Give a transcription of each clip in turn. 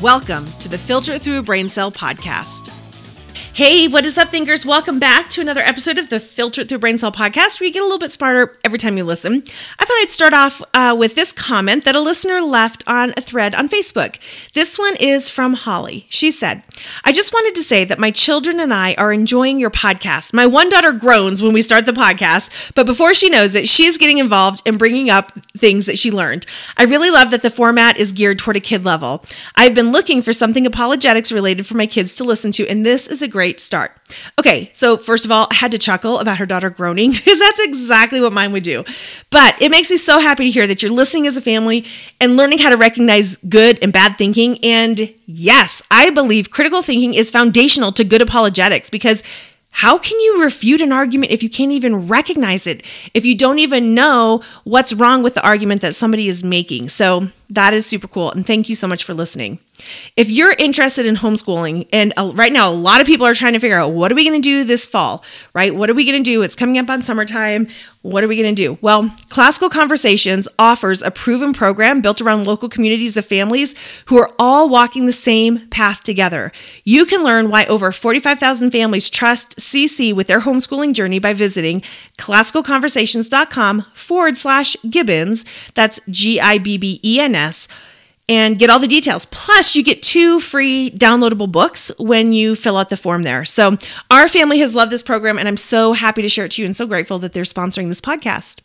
Welcome to the Filter Through a Brain Cell podcast. Hey, what is up, thinkers? Welcome back to another episode of the Filter Through Brain Cell podcast, where you get a little bit smarter every time you listen. I thought I'd start off uh, with this comment that a listener left on a thread on Facebook. This one is from Holly. She said, I just wanted to say that my children and I are enjoying your podcast. My one daughter groans when we start the podcast, but before she knows it, she is getting involved in bringing up things that she learned. I really love that the format is geared toward a kid level. I've been looking for something apologetics related for my kids to listen to, and this is a great great start. Okay, so first of all, I had to chuckle about her daughter groaning because that's exactly what mine would do. But it makes me so happy to hear that you're listening as a family and learning how to recognize good and bad thinking. And yes, I believe critical thinking is foundational to good apologetics because how can you refute an argument if you can't even recognize it? If you don't even know what's wrong with the argument that somebody is making? So that is super cool. And thank you so much for listening. If you're interested in homeschooling, and right now a lot of people are trying to figure out what are we going to do this fall, right? What are we going to do? It's coming up on summertime. What are we going to do? Well, Classical Conversations offers a proven program built around local communities of families who are all walking the same path together. You can learn why over 45,000 families trust CC with their homeschooling journey by visiting classicalconversations.com forward slash Gibbens. That's G I B B E N And get all the details. Plus, you get two free downloadable books when you fill out the form there. So, our family has loved this program, and I'm so happy to share it to you and so grateful that they're sponsoring this podcast.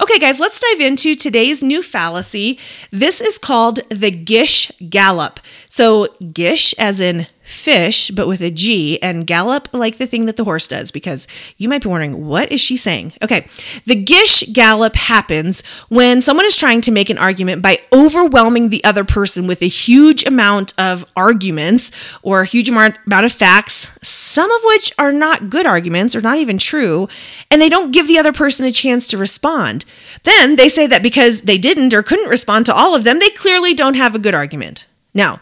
Okay, guys, let's dive into today's new fallacy. This is called the Gish Gallop. So, Gish, as in fish, but with a G, and gallop like the thing that the horse does, because you might be wondering, what is she saying? Okay, the Gish Gallop happens when someone is trying to make an argument by overwhelming the other person with a huge amount of arguments or a huge amount of facts, some of which are not good arguments or not even true, and they don't give the other person a chance to respond. Then they say that because they didn't or couldn't respond to all of them, they clearly don't have a good argument. Now,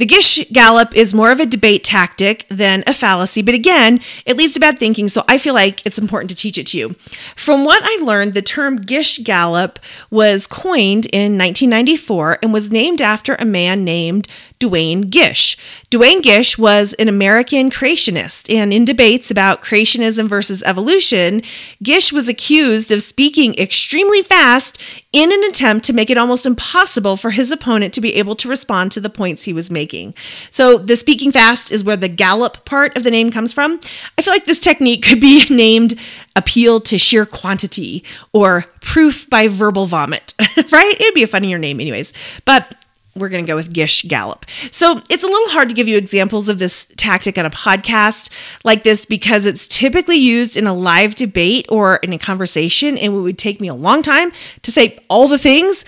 the Gish Gallop is more of a debate tactic than a fallacy, but again, it leads to bad thinking, so I feel like it's important to teach it to you. From what I learned, the term Gish Gallop was coined in 1994 and was named after a man named Duane Gish. Duane Gish was an American creationist, and in debates about creationism versus evolution, Gish was accused of speaking extremely fast in an attempt to make it almost impossible for his opponent to be able to respond to the points he was making. So, the speaking fast is where the gallop part of the name comes from. I feel like this technique could be named appeal to sheer quantity or proof by verbal vomit, right? It'd be a funnier name, anyways. But we're going to go with Gish Gallop. So it's a little hard to give you examples of this tactic on a podcast like this because it's typically used in a live debate or in a conversation, and it would take me a long time to say all the things.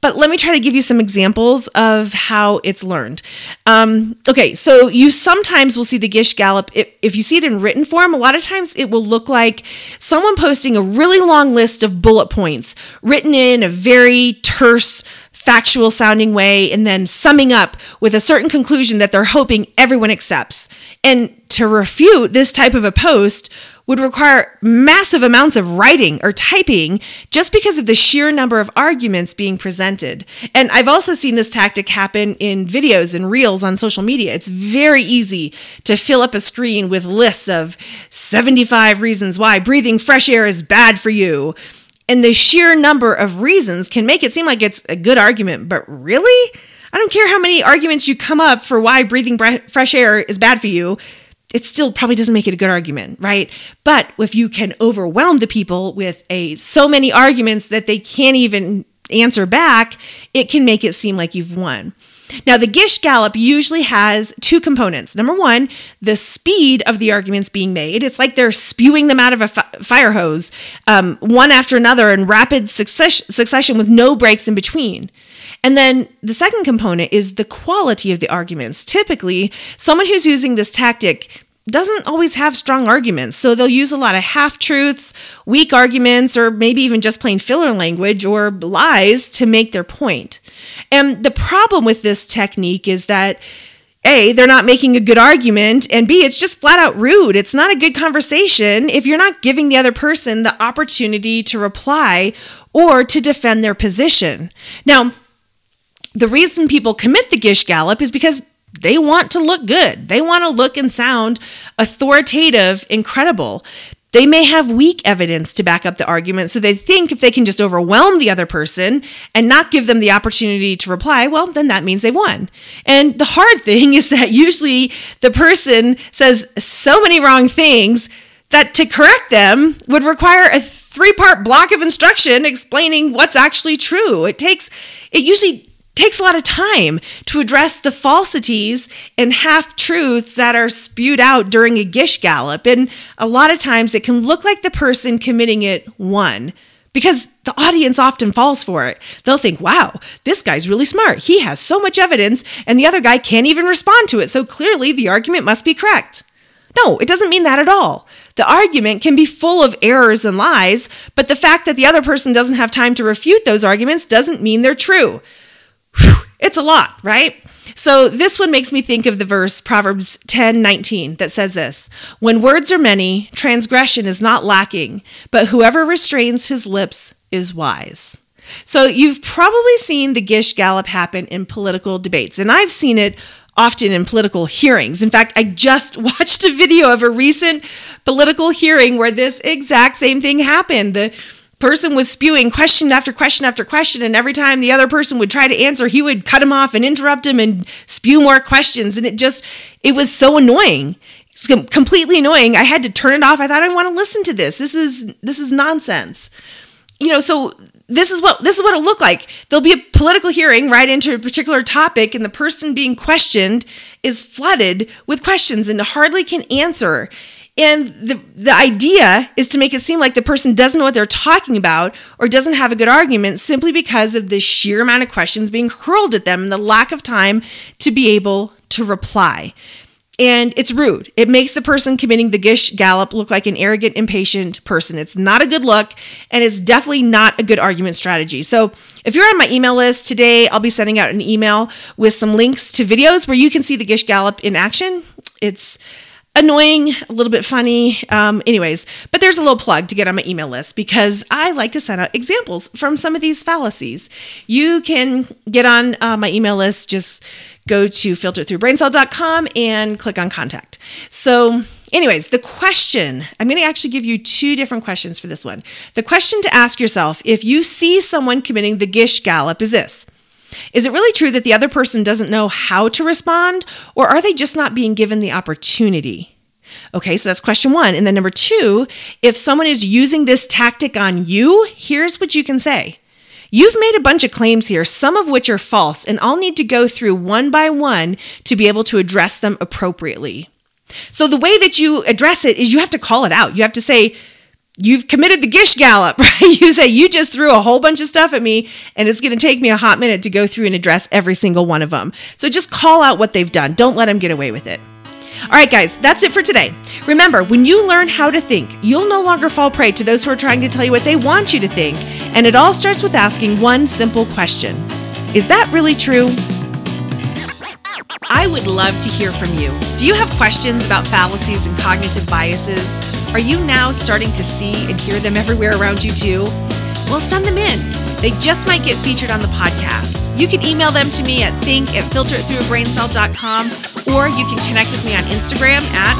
But let me try to give you some examples of how it's learned. Um, okay, so you sometimes will see the Gish Gallop. If, if you see it in written form, a lot of times it will look like someone posting a really long list of bullet points written in a very terse, factual sounding way and then summing up with a certain conclusion that they're hoping everyone accepts. And to refute this type of a post would require massive amounts of writing or typing just because of the sheer number of arguments being presented. And I've also seen this tactic happen in videos and reels on social media. It's very easy to fill up a screen with lists of 75 reasons why breathing fresh air is bad for you and the sheer number of reasons can make it seem like it's a good argument, but really? I don't care how many arguments you come up for why breathing fresh air is bad for you. It still probably doesn't make it a good argument, right? But if you can overwhelm the people with a so many arguments that they can't even answer back, it can make it seem like you've won. Now, the Gish Gallop usually has two components. Number one, the speed of the arguments being made. It's like they're spewing them out of a fi- fire hose, um, one after another in rapid success- succession with no breaks in between. And then the second component is the quality of the arguments. Typically, someone who's using this tactic doesn't always have strong arguments. So they'll use a lot of half truths, weak arguments, or maybe even just plain filler language or lies to make their point. And the problem with this technique is that a, they're not making a good argument, and B, it's just flat out rude. It's not a good conversation if you're not giving the other person the opportunity to reply or to defend their position. Now, the reason people commit the Gish Gallop is because they want to look good. They want to look and sound authoritative, incredible. They may have weak evidence to back up the argument, so they think if they can just overwhelm the other person and not give them the opportunity to reply, well, then that means they won. And the hard thing is that usually the person says so many wrong things that to correct them would require a three part block of instruction explaining what's actually true. It takes, it usually takes a lot of time to address the falsities and half truths that are spewed out during a gish gallop. And a lot of times it can look like the person committing it won because the audience often falls for it. They'll think, wow, this guy's really smart. He has so much evidence, and the other guy can't even respond to it. So clearly the argument must be correct. No, it doesn't mean that at all. The argument can be full of errors and lies, but the fact that the other person doesn't have time to refute those arguments doesn't mean they're true. Whew, it's a lot, right? So this one makes me think of the verse Proverbs 10 19 that says this When words are many, transgression is not lacking, but whoever restrains his lips is wise. So you've probably seen the Gish Gallop happen in political debates, and I've seen it often in political hearings. In fact, I just watched a video of a recent political hearing where this exact same thing happened. The person was spewing question after question after question and every time the other person would try to answer he would cut him off and interrupt him and spew more questions and it just it was so annoying. It's completely annoying. I had to turn it off. I thought i want to listen to this. This is this is nonsense. You know so this is what this is what it'll look like. There'll be a political hearing right into a particular topic and the person being questioned is flooded with questions and hardly can answer and the, the idea is to make it seem like the person doesn't know what they're talking about or doesn't have a good argument simply because of the sheer amount of questions being hurled at them and the lack of time to be able to reply. And it's rude. It makes the person committing the Gish Gallop look like an arrogant, impatient person. It's not a good look, and it's definitely not a good argument strategy. So, if you're on my email list today, I'll be sending out an email with some links to videos where you can see the Gish Gallop in action. It's annoying, a little bit funny. Um, anyways, but there's a little plug to get on my email list because I like to send out examples from some of these fallacies. You can get on uh, my email list, just go to filterthroughbraincell.com and click on contact. So, anyways, the question I'm going to actually give you two different questions for this one. The question to ask yourself if you see someone committing the Gish Gallop is this. Is it really true that the other person doesn't know how to respond, or are they just not being given the opportunity? Okay, so that's question one. And then number two, if someone is using this tactic on you, here's what you can say. You've made a bunch of claims here, some of which are false, and I'll need to go through one by one to be able to address them appropriately. So, the way that you address it is you have to call it out. You have to say, you've committed the gish gallop, right? You say, you just threw a whole bunch of stuff at me, and it's going to take me a hot minute to go through and address every single one of them. So just call out what they've done. Don't let them get away with it. All right, guys, that's it for today. Remember, when you learn how to think, you'll no longer fall prey to those who are trying to tell you what they want you to think. And it all starts with asking one simple question Is that really true? I would love to hear from you. Do you have questions about fallacies and cognitive biases? Are you now starting to see and hear them everywhere around you too? Well, send them in. They just might get featured on the podcast. You can email them to me at think at filteritthroughbraincell.com or you can connect with me on Instagram at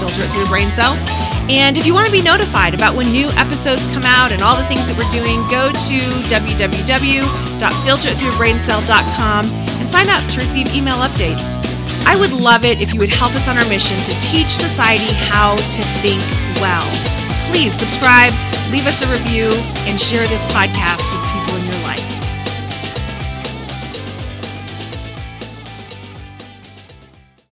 filteritthroughbraincell. And if you want to be notified about when new episodes come out and all the things that we're doing, go to www.filteritthroughbraincell.com and sign up to receive email updates. I would love it if you would help us on our mission to teach society how to think well. Please subscribe, leave us a review, and share this podcast with